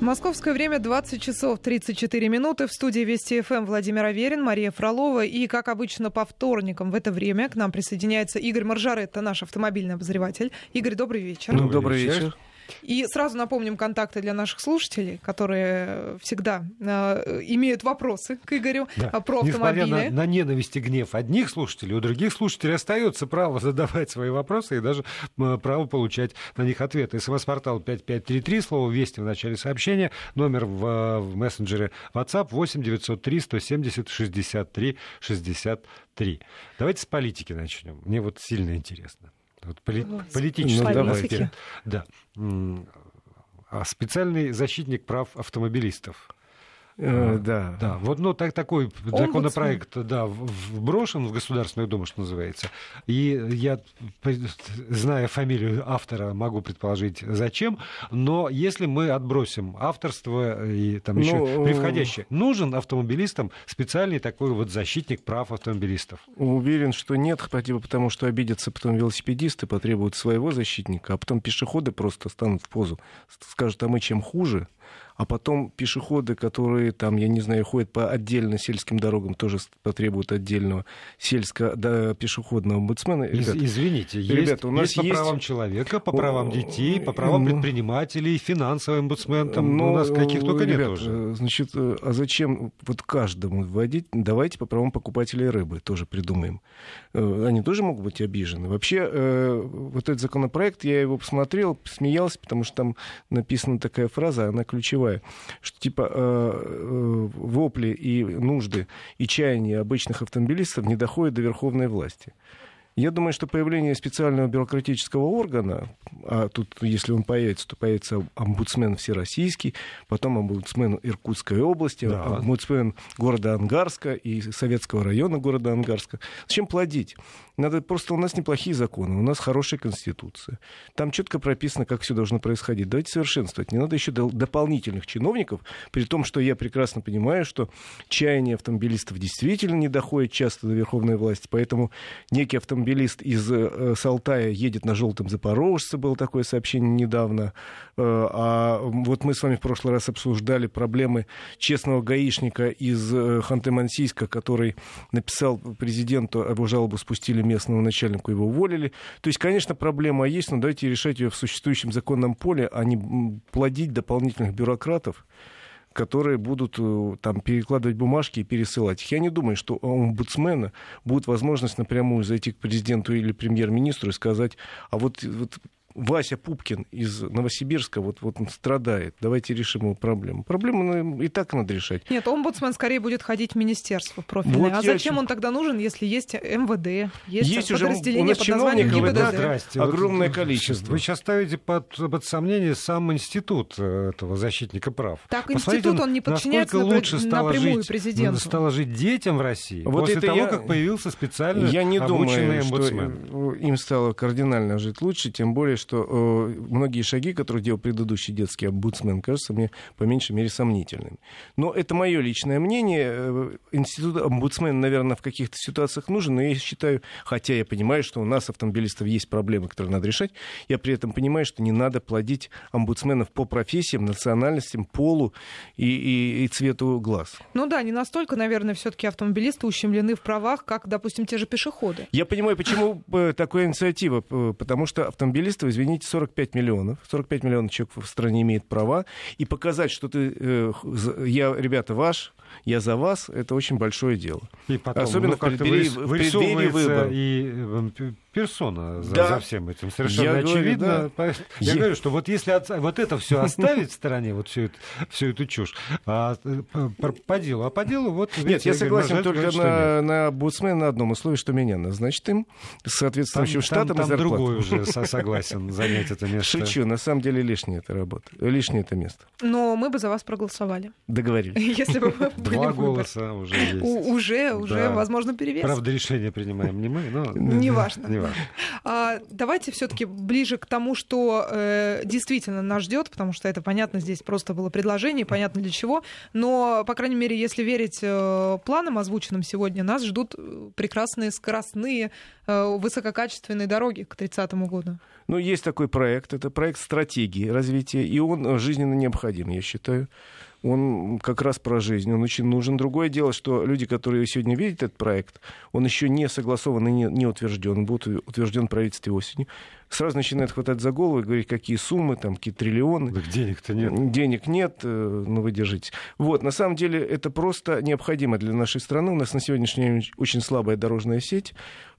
Московское время 20 часов 34 минуты. В студии Вести ФМ Владимир Аверин, Мария Фролова. И, как обычно, по вторникам в это время к нам присоединяется Игорь Маржаретта, наш автомобильный обозреватель. Игорь, добрый вечер. Ну, добрый вечер. И сразу напомним контакты для наших слушателей, которые всегда э, имеют вопросы к Игорю Да. э, про автомобили. Несмотря на, на ненависть и гнев одних слушателей, у других слушателей остается право задавать свои вопросы и даже право получать на них ответы. СМС-портал 5533, слово «Вести» в начале сообщения, номер в, э, в мессенджере WhatsApp 8 903 170 63 63. Давайте с политики начнем. Мне вот сильно интересно. Вот поли- Ну, с политические политики. новости. Да. А Специальный защитник прав автомобилистов. Э, да. Да, вот ну, так, такой законопроект да, вброшен в Государственную Думу, что называется. И я, зная фамилию автора, могу предположить, зачем. Но если мы отбросим авторство и там еще Ну, превходящее, нужен автомобилистам специальный такой вот защитник прав автомобилистов. Уверен, что нет, хотя бы потому, что обидятся потом велосипедисты, потребуют своего защитника, а потом пешеходы просто станут в позу, скажут, а мы чем хуже, а потом пешеходы, которые там, я не знаю, ходят по отдельно сельским дорогам, тоже потребуют отдельного сельско-пешеходного омбудсмена. Из- Ребят, извините, есть, у нас есть по есть- правам человека, по правам детей, по правам ну, предпринимателей, финансовый омбудсмен, там Ну, у нас каких только нет ребят, уже. э, Значит, э, а зачем вот каждому вводить? Давайте по правам покупателей рыбы тоже придумаем. Э, Они тоже могут быть обижены. Вообще, э, вот этот законопроект, я его посмотрел, смеялся, потому что там написана такая фраза, она ключевая, что типа э, э, вопли и нужды и чаяния обычных автомобилистов не доходят до верховной власти. Я думаю, что появление специального бюрократического органа, а тут, если он появится, то появится омбудсмен всероссийский, потом омбудсмен Иркутской области, Да. омбудсмен города Ангарска и Советского района города Ангарска. Зачем плодить? Надо просто у нас неплохие законы, у нас хорошая конституция. Там четко прописано, как все должно происходить. Давайте совершенствовать. Не надо еще дополнительных чиновников, при том, что я прекрасно понимаю, что чаяние автомобилистов действительно не доходит часто до верховной власти, поэтому некий автомобилист из э, Салтая едет на желтом Запорожце, было такое сообщение недавно, Э, а вот мы с вами в прошлый раз обсуждали проблемы честного гаишника из э, Ханты-Мансийска, который написал президенту, его жалобу спустили местному начальнику, его уволили. То есть, конечно, проблема есть, но давайте решать ее в существующем законном поле, а не плодить дополнительных бюрократов, которые будут э, там перекладывать бумажки и пересылать их. Я не думаю, что у омбудсмена будет возможность напрямую зайти к президенту или премьер-министру и сказать, а вот, вот Вася Пупкин из Новосибирска, вот, вот он страдает, давайте решим его проблему. Проблему ну, и так надо решать. Нет, омбудсмен скорее будет ходить в министерство профильное. Вот а я зачем чем- он тогда нужен, если есть МВД, есть, Есть уже подразделение у нас под названием ГИБДД? да, Здрасте. Вот Огромное количество. Вы сейчас ставите под, под сомнение сам институт э, этого защитника прав. Так Посмотрите, институт, он не подчиняется насколько лучше стало напрямую жить, президенту. стало жить детям в России Вот после это того, я- как появился специально Я не обученный думаю, что омбудсмен. э, им стало кардинально жить лучше, тем более, что э, многие шаги, которые делал предыдущий детский омбудсмен, кажутся мне по меньшей мере сомнительными. Но это мое личное мнение. Э, Институт омбудсмена, наверное, в каких-то ситуациях нужен, но я считаю, хотя я понимаю, что у нас, автомобилистов, есть проблемы, которые надо решать, я при этом понимаю, что не надо плодить омбудсменов по профессиям, национальностям, полу и, и- и цвету глаз. Ну да, не настолько, наверное, все-таки автомобилисты ущемлены в правах, как, допустим, те же пешеходы. Я понимаю, почему э, такая инициатива. э, Потому что автомобилистов, извините, 45 миллионов. 45 миллионов человек в стране имеет права. И показать, что ты, э, я, ребята, ваш, я за вас, это очень большое дело. И потом, Особенно ну, в преддверии- в преддверии выборов. и э, персона за, Да. за всем этим. Совершенно Я говорю, очевидно. да. Поэтому Я говорю, что вот если от- вот это все оставить в стороне, вот всю, эту- всю эту чушь, а, по, делу, а по делу вот... Нет, я согласен только на, на омбудсмена на одном условии, что меня назначит им соответствующим Там, штатом там, и там зарплатой. другой уже со- согласен занять это место. Шучу, на самом деле лишняя эта работа, лишнее это место. Но мы бы за вас проголосовали, Договорились. если бы были Два голоса уже есть. Уже, уже, Да. возможно, перевес. Правда, решение принимаем не мы, но... Неважно. Да. А, давайте все-таки ближе к тому, что э, действительно нас ждет, потому что это понятно, здесь просто было предложение, понятно для чего. Но, по крайней мере, если верить э, планам, озвученным сегодня, нас ждут э, прекрасные скоростные, э, высококачественные дороги к 30 году. Ну, есть такой проект, это проект стратегии развития, и он жизненно необходим, я считаю он как раз про жизнь, он очень нужен. Другое дело, что люди, которые сегодня видят этот проект, он еще не согласован и не, не утвержден, будет утвержден в правительстве осенью сразу начинают хватать за голову и говорить, какие суммы, там, какие триллионы. Так денег-то нет. Денег нет, э, ну вы держите. Вот, на самом деле это просто необходимо для нашей страны. У нас на сегодняшний день очень слабая дорожная сеть.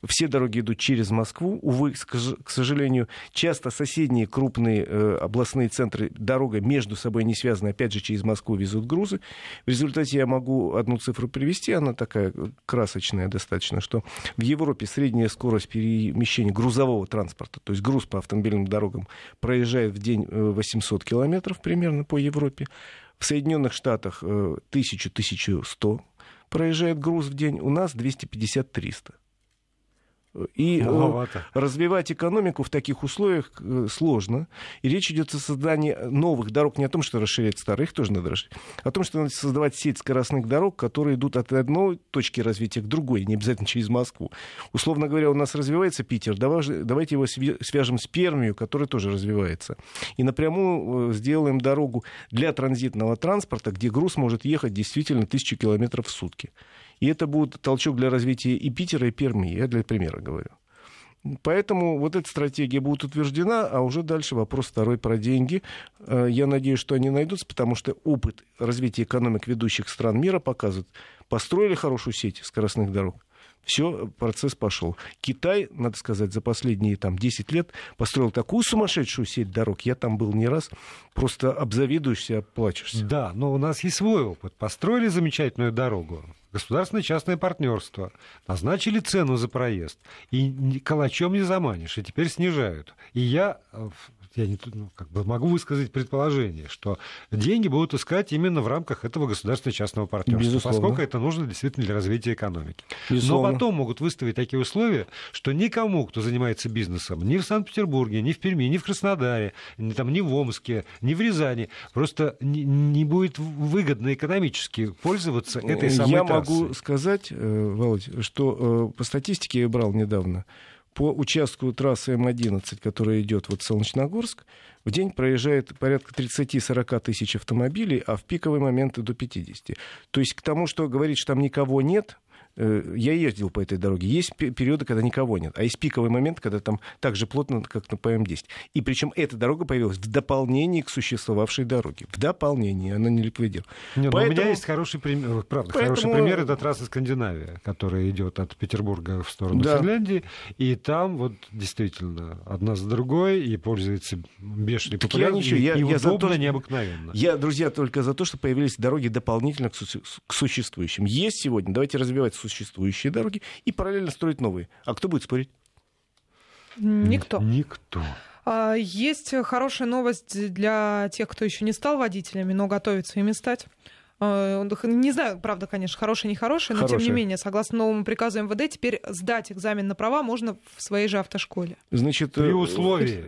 Все дороги идут через Москву. Увы, к сожалению, часто соседние крупные э, областные центры дорога между собой не связаны. Опять же, через Москву везут грузы. В результате я могу одну цифру привести, она такая красочная достаточно, что в Европе средняя скорость перемещения грузового транспорта, то есть груз по автомобильным дорогам проезжает в день 800 э, километров примерно по Европе. В Соединенных Штатах 1000-1100 э, проезжает груз в день, у нас 250-300. И э, Маловато. развивать экономику в таких условиях э, сложно. И речь идет о создании новых дорог, не о том, что расширять старые, их тоже надо расширять, а о том, что надо создавать сеть скоростных дорог, которые идут от одной точки развития к другой, не обязательно через Москву. Условно говоря, у нас развивается Питер, давайте его свяжем с Пермию, которая тоже развивается. И напрямую э, сделаем дорогу для транзитного транспорта, где груз может ехать действительно тысячу километров в сутки. И это будет толчок для развития и Питера, и Перми, я для примера говорю. Поэтому вот эта стратегия будет утверждена, а уже дальше вопрос второй про деньги. Э, я надеюсь, что они найдутся, потому что опыт развития экономик ведущих стран мира показывает, построили хорошую сеть скоростных дорог, все, процесс пошел. Китай, надо сказать, за последние там, 10 лет построил такую сумасшедшую сеть дорог, я там был не раз, просто обзавидуешься, плачешься. Да, но у нас есть свой опыт. Построили замечательную дорогу, государственное частное партнерство, назначили цену за проезд, и калачом не заманишь, и теперь снижают. И я э, я не, ну, как бы могу высказать предположение, что деньги будут искать именно в рамках этого государственного частного партнерства, Безусловно. поскольку это нужно действительно для развития экономики. Безусловно. Но потом могут выставить такие условия, что никому, кто занимается бизнесом, ни в Санкт-Петербурге, ни в Перми, ни в Краснодаре, ни, там, ни в Омске, ни в Рязани, просто не, не будет выгодно экономически пользоваться этой самой Я трассой. могу сказать, э, Володь, что э, по статистике я брал недавно, по участку трассы М11, которая идет вот в Солнечногорск, в день проезжает порядка 30-40 тысяч автомобилей, а в пиковый момент до 50. То есть к тому, что говорить, что там никого нет, я ездил по этой дороге. Есть периоды, когда никого нет, а есть пиковый момент, когда там так же плотно, как на ПМ-10. И причем эта дорога появилась в дополнении к существовавшей дороге. В дополнении, она не ликвидирована. Нет, Поэтому... У меня есть хороший пример, правда, Поэтому... хороший пример, это трасса Скандинавия, которая идет от Петербурга в сторону да. Финляндии, и там вот действительно одна за другой, и пользуется бешеной популярностью, я, я, и удобно, за то, необыкновенно. Я, друзья, только за то, что появились дороги дополнительно к, су- к существующим. Есть сегодня, давайте развивать существующие дороги и параллельно строить новые. А кто будет спорить? Никто. Никто. А, есть хорошая новость для тех, кто еще не стал водителями, но готовится ими стать. Э, не знаю, правда, конечно, хороший, нехороший, но Хороший. тем не менее, согласно новому приказу МВД, теперь сдать экзамен на права можно в своей же автошколе. Значит, при э, условии.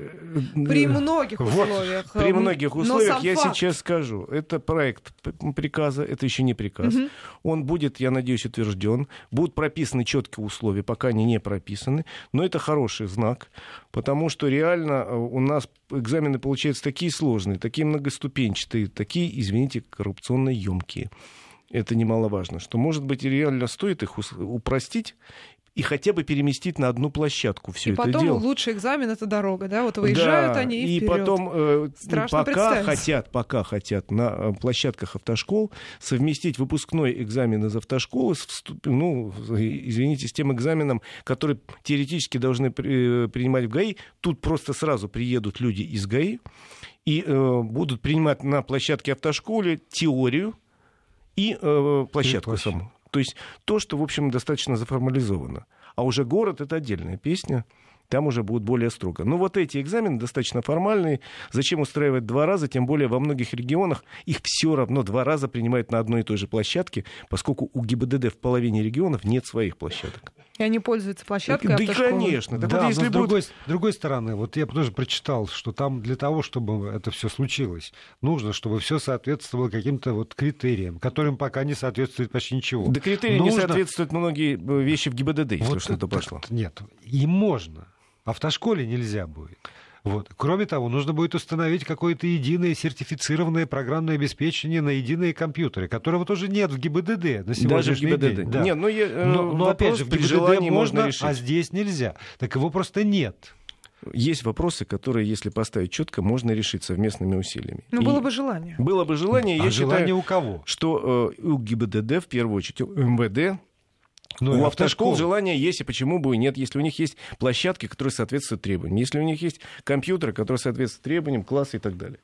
При многих условиях. При многих условиях я факт... сейчас скажу. Это проект приказа, это еще не приказ. Угу. Он будет, я надеюсь, утвержден. Будут прописаны четкие условия, пока они не прописаны. Но это хороший знак, потому что реально э, у нас экзамены получаются такие сложные, такие многоступенчатые, такие, извините, коррупционно емкие. Это немаловажно, что, может быть, реально стоит их упростить и хотя бы переместить на одну площадку все и это потом дело. лучший экзамен это дорога, да? Вот выезжают да, они и вперед. потом э, пока хотят, пока хотят на э, площадках автошкол совместить выпускной экзамен из автошколы с вступ... ну, извините, с тем экзаменом, который теоретически должны при, принимать в ГАИ. Тут просто сразу приедут люди из ГАИ и э, будут принимать на площадке автошколы теорию и э, площадку саму. То есть то, что, в общем, достаточно заформализовано. А уже город — это отдельная песня. Там уже будут более строго. Но вот эти экзамены достаточно формальные. Зачем устраивать два раза? Тем более во многих регионах их все равно два раза принимают на одной и той же площадке, поскольку у ГИБДД в половине регионов нет своих площадок. И они пользуются площадкой Да, конечно. Так да, вот, если но с другой, с другой стороны, вот я тоже прочитал, что там для того, чтобы это все случилось, нужно, чтобы все соответствовало каким-то вот критериям, которым пока не соответствует почти ничего. Да критерии нужно... не соответствуют многие э, вещи в ГИБДД, если вот что-то пошло. Нет, и можно. Автошколе нельзя будет. Вот. Кроме того, нужно будет установить какое-то единое сертифицированное программное обеспечение на единые компьютеры, которого тоже нет в ГИБДД на сегодняшний Даже в ГИБДД. день. Да. Нет, но, я, э, но, но опять же, в ГИБДД можно, решить. а здесь нельзя. Так его просто нет. Есть вопросы, которые, если поставить четко, можно решить совместными усилиями. Ну, было бы желание. Было бы желание. А я желание считаю, у кого? Что э, у ГИБДД, в первую очередь, у МВД, ну, у автошкол желание есть, и почему бы и нет, если у них есть площадки, которые соответствуют требованиям, если у них есть компьютеры, которые соответствуют требованиям, класса и так далее.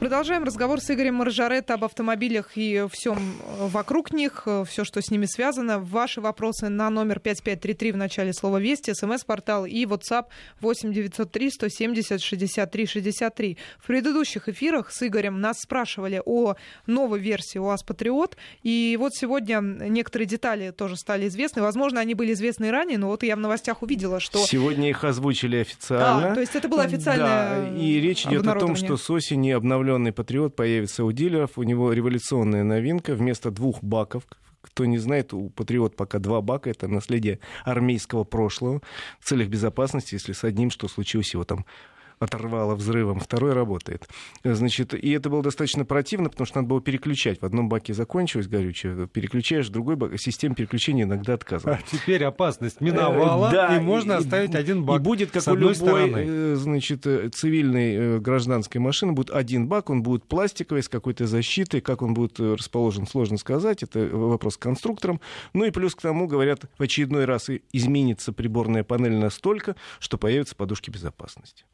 Продолжаем разговор с Игорем Маржаретто об автомобилях и всем э, вокруг них, э, все, что с ними связано. Ваши вопросы на номер 5533 в начале слова «Вести», смс-портал и WhatsApp 8903 170 63 63. В предыдущих эфирах с Игорем нас спрашивали о новой версии УАЗ «Патриот», и вот сегодня некоторые детали тоже стали известны. Возможно, они были известны и ранее, но вот я в новостях увидела, что... Сегодня их озвучили официально. Да, то есть это было официальное Да, и речь идет о том, что с осени обновлено обновленный «Патриот» появится у дилеров. У него революционная новинка. Вместо двух баков, кто не знает, у «Патриот» пока два бака. Это наследие армейского прошлого. В целях безопасности, если с одним что случилось, его там оторвало взрывом, второй работает. Значит, и это было достаточно противно, потому что надо было переключать. В одном баке закончилось горючее, переключаешь в другой бак, система переключения иногда отказывает. А теперь опасность миновала, э, да, и можно и, оставить один бак. И будет, как у любой стороны. Э, значит, э, цивильной гражданской машины, будет один бак, он будет пластиковый, с какой-то защитой, как он будет расположен, сложно сказать, это вопрос к конструкторам. Ну и плюс к тому, говорят, в очередной раз изменится приборная панель настолько, что появятся подушки безопасности.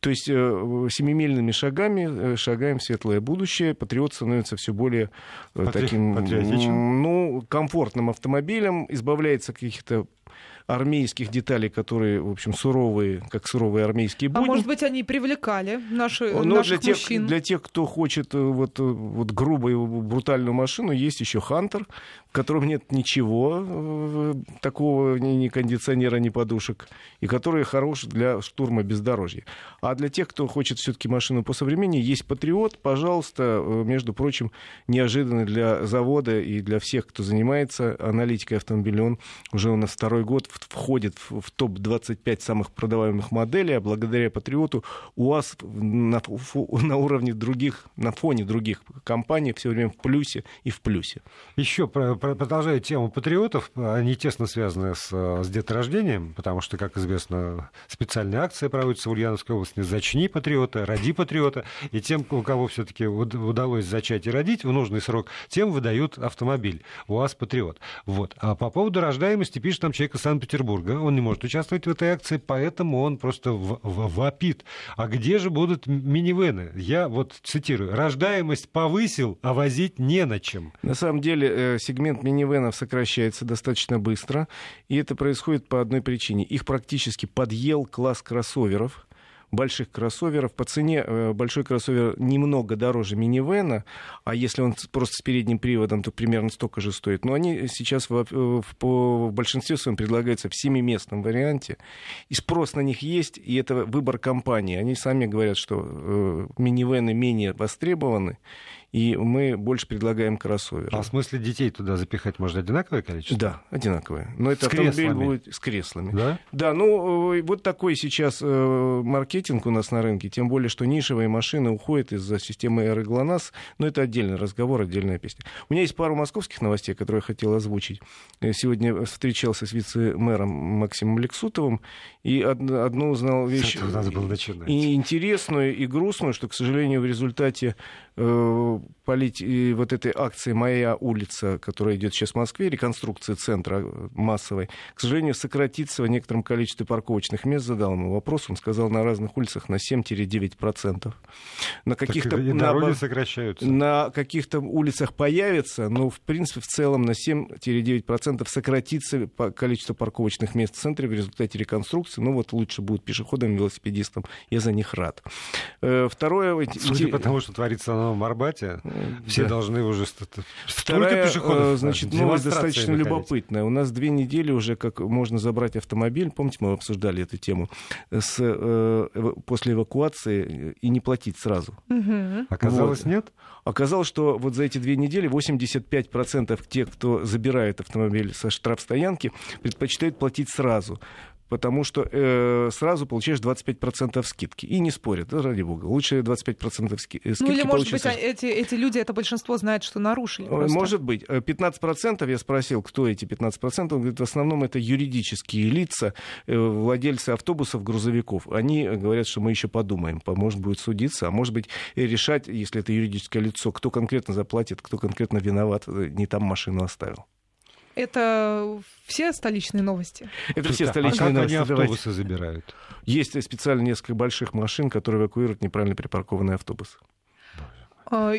То есть э, семимильными шагами э, шагаем в светлое будущее. Патриот становится все более э, Патри... таким ну, комфортным автомобилем, избавляется от каких-то армейских деталей, которые, в общем, суровые, как суровые армейские будни. А может быть, они привлекали наши, Но наших для мужчин? Тех, для тех, кто хочет вот, вот грубую, брутальную машину, есть еще Хантер, в котором нет ничего э, такого, ни, ни кондиционера, ни подушек, и который хорош для штурма бездорожья. А для тех, кто хочет все-таки машину по современнее, есть Патриот, пожалуйста, э, между прочим, неожиданно для завода и для всех, кто занимается аналитикой автомобиля, он уже у нас второй год входит в, в топ-25 самых продаваемых моделей, а благодаря Патриоту УАЗ на, на уровне других, на фоне других компаний все время в плюсе и в плюсе. Еще про продолжая тему патриотов, они тесно связаны с, с деторождением, потому что, как известно, специальная акция проводится в Ульяновской области «Зачни патриота», «Роди патриота», и тем, у кого все-таки удалось зачать и родить в нужный срок, тем выдают автомобиль УАЗ «Патриот». Вот. А по поводу рождаемости пишет нам человек из Санкт-Петербурга. Он не может участвовать в этой акции, поэтому он просто вопит. А где же будут минивены? Я вот цитирую. «Рождаемость повысил, а возить не на чем». На самом деле э, сегмент сегмент минивенов сокращается достаточно быстро, и это происходит по одной причине. Их практически подъел класс кроссоверов, больших кроссоверов. По цене э, большой кроссовер немного дороже минивэна, а если он просто с передним приводом, то примерно столько же стоит. Но они сейчас в, в, в большинстве своем предлагаются в семиместном варианте. И спрос на них есть, и это выбор компании. Они сами говорят, что э, минивэны менее востребованы, и мы больше предлагаем кроссоверы. А в смысле детей туда запихать можно одинаковое количество? Да, одинаковое. Но это с автомобиль креслами. будет с креслами. Да? Да, ну э, вот такой сейчас э, маркетинг у нас на рынке, тем более, что нишевые машины уходят из-за системы GLONASS, но это отдельный разговор, отдельная песня. У меня есть пару московских новостей, которые я хотел озвучить. Сегодня встречался с вице-мэром Максимом Лексутовым, и одну узнал вещь надо было и интересную, и грустную, что, к сожалению, в результате э, полить и вот этой акции «Моя улица», которая идет сейчас в Москве, реконструкция центра массовой, к сожалению, сократится в некотором количестве парковочных мест, задал ему вопрос, он сказал, на разных улицах на 7-9%. На каких-то на, сокращаются. На каких-то улицах появится, но, в принципе, в целом на 7-9% сократится количество парковочных мест в центре в результате реконструкции. Ну, вот лучше будет пешеходам, велосипедистам. Я за них рад. Э, второе... Судя по тому, что творится на Новом Арбате, все да. должны уже... Вторая, пешеходов, э, значит, новость достаточно любопытная. У нас две недели уже, как можно забрать автомобиль, помните, мы обсуждали эту тему, с, э, после эвакуации и не платить сразу. Угу. Оказалось, вот. нет? Оказалось, что вот за эти две недели 85% тех, кто забирает автомобиль со штрафстоянки, предпочитают платить сразу потому что э, сразу получаешь 25% скидки. И не спорят, да, ради бога. Лучше 25% ски- скидки Ну или, может быть, эти, эти люди, это большинство знает, что нарушили. Э, просто. Может быть. 15% э, я спросил, кто эти 15%. Он говорит, в основном это юридические лица, э, владельцы автобусов, грузовиков. Они говорят, что мы еще подумаем, может будет судиться, а может быть решать, если это юридическое лицо, кто конкретно заплатит, кто конкретно виноват, не там машину оставил. Это все столичные новости? Это все столичные а новости. Они автобусы забирают? Есть специально несколько больших машин, которые эвакуируют неправильно припаркованные автобусы. А,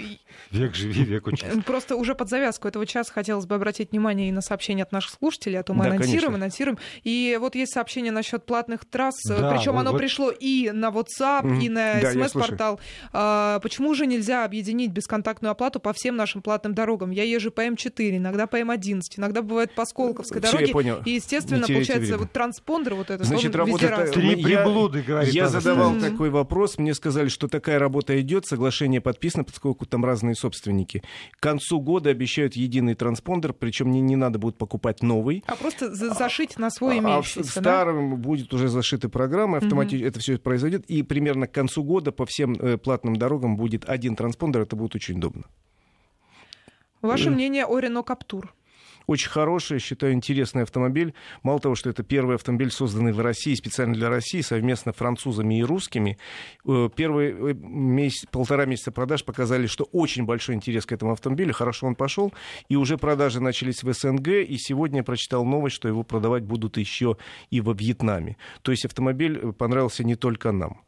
век живи, век учись. Просто уже под завязку этого часа хотелось бы обратить внимание и на сообщения от наших слушателей, а то мы да, анонсируем, конечно. анонсируем. И вот есть сообщение насчет платных трасс, да, причем вот, оно вот... пришло и на WhatsApp, mm-hmm. и на да, смс-портал. А, почему же нельзя объединить бесконтактную оплату по всем нашим платным дорогам? Я езжу по М4, иногда по М11, иногда бывает по Сколковской дороге. я понял. И, естественно, получается, вот транспондер вот этот, Значит, он работа везде Три приблуды, говорит. Я задавал mm-hmm. такой вопрос, мне сказали, что такая работа идет, соглашение подписано, поскольку там разные собственники. К концу года обещают единый транспондер, причем не, не надо будет покупать новый. А просто зашить на свой имеющийся, А в старом да? будет уже зашиты программы, автоматически угу. это все произойдет, и примерно к концу года по всем э, платным дорогам будет один транспондер, это будет очень удобно. Ваше мнение о Рено Каптур? Очень хороший, считаю, интересный автомобиль. Мало того, что это первый автомобиль, созданный в России, специально для России, совместно французами и русскими. Э, первые э, месяц, полтора месяца продаж показали, что очень большой интерес к этому автомобилю. Хорошо он пошел. И уже продажи начались в СНГ. И сегодня я прочитал новость, что его продавать будут еще и во Вьетнаме. То есть автомобиль понравился не только нам.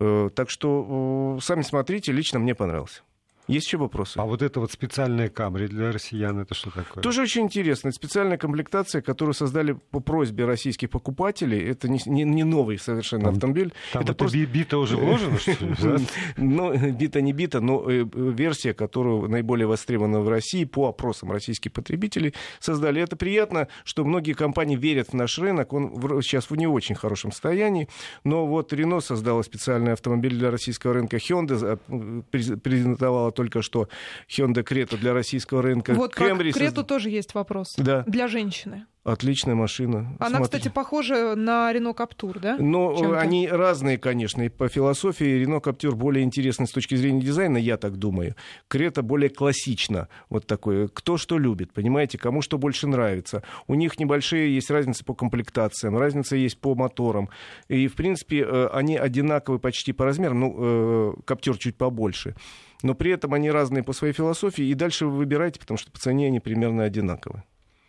Э, так что сами смотрите, лично мне понравился. Есть еще вопросы? А вот это вот специальная Камри для россиян, это что такое? Тоже очень интересно. специальная комплектация, которую создали по просьбе российских покупателей. Это не, не, не новый совершенно там, автомобиль. Там это, это просто... бита уже вложена, что ли? Ну, бита не бита, но э, версия, которую наиболее востребована в России по опросам российских потребителей создали. Это приятно, что многие компании верят в наш рынок. Он сейчас в не очень хорошем состоянии. Но вот Renault создала специальный автомобиль для российского рынка. Hyundai э, презентовала только что Hyundai Creta для российского рынка. Вот Camry про Крету созд... тоже есть вопрос. Да. Для женщины. Отличная машина. Она, Смотрите. кстати, похожа на Рено Каптур, да? Ну, они разные, конечно. И по философии Рено Каптюр более интересный с точки зрения дизайна, я так думаю. Крета более классично. Вот такой. Кто что любит, понимаете? Кому что больше нравится. У них небольшие есть разницы по комплектациям, разница есть по моторам. И, в принципе, э, они одинаковые почти по размерам. Ну, э, Каптюр чуть побольше но при этом они разные по своей философии, и дальше вы выбираете, потому что по цене они примерно одинаковые.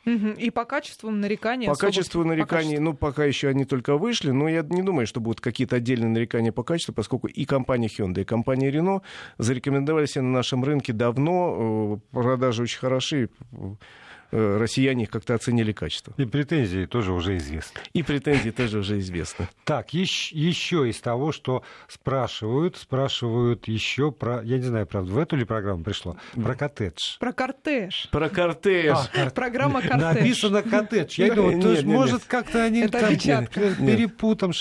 И по качеству нареканий? По качеству нареканий, по ну, пока еще они только вышли, но я не думаю, что будут какие-то отдельные нарекания по качеству, поскольку и компания Hyundai, и компания Renault зарекомендовали себя на нашем рынке давно, э, продажи очень хороши, россияне их как-то оценили качество. И претензии тоже уже известны. И претензии тоже уже известны. Так, еще из того, что спрашивают, спрашивают еще про, я не знаю, правда, в эту ли программу пришло, про коттедж. Про кортеж. Про кортеж. А, Программа коттедж. Написано коттедж. Я думаю, может, как-то они там перепутом.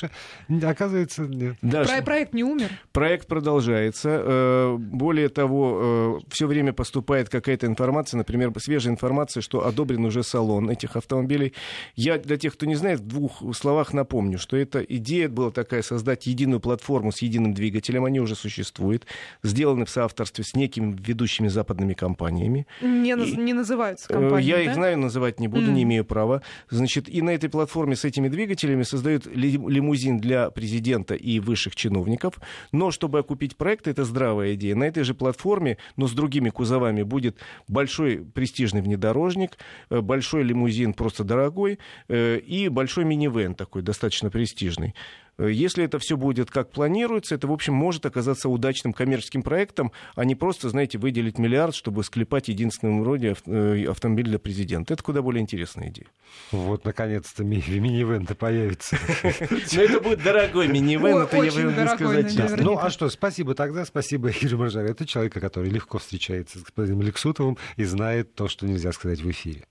Оказывается, нет. Проект не умер? Проект продолжается. Э, более того, э, все время поступает какая-то информация, например, свежая информация, что что одобрен уже салон этих автомобилей. Я для тех, кто не знает, в двух словах напомню, что эта идея была такая, создать единую платформу с единым двигателем, они уже существуют, сделаны в соавторстве с некими ведущими западными компаниями. Не, и, не называются э, компании, Я да? их знаю, называть не буду, mm. не имею права. Значит, и на этой платформе с этими двигателями создают лимузин для президента и высших чиновников, но чтобы окупить проект, это здравая идея, на этой же платформе, но с другими кузовами, будет большой престижный внедорожник, э, большой лимузин просто дорогой э, и большой минивэн такой достаточно престижный. Э, если это все будет как планируется, это, в общем, может оказаться удачным коммерческим проектом, а не просто, знаете, выделить миллиард, чтобы склепать единственном роде автомобиль для президента. Это куда более интересная идея. Вот, наконец-то, ми- минивэн-то появится. Но это будет дорогой минивэн, это я могу сказать. Ну, а что, спасибо тогда, спасибо Игорь Маржарет. Это человек, который легко встречается с господином Лексутовым и знает то, что нельзя сказать в эфире.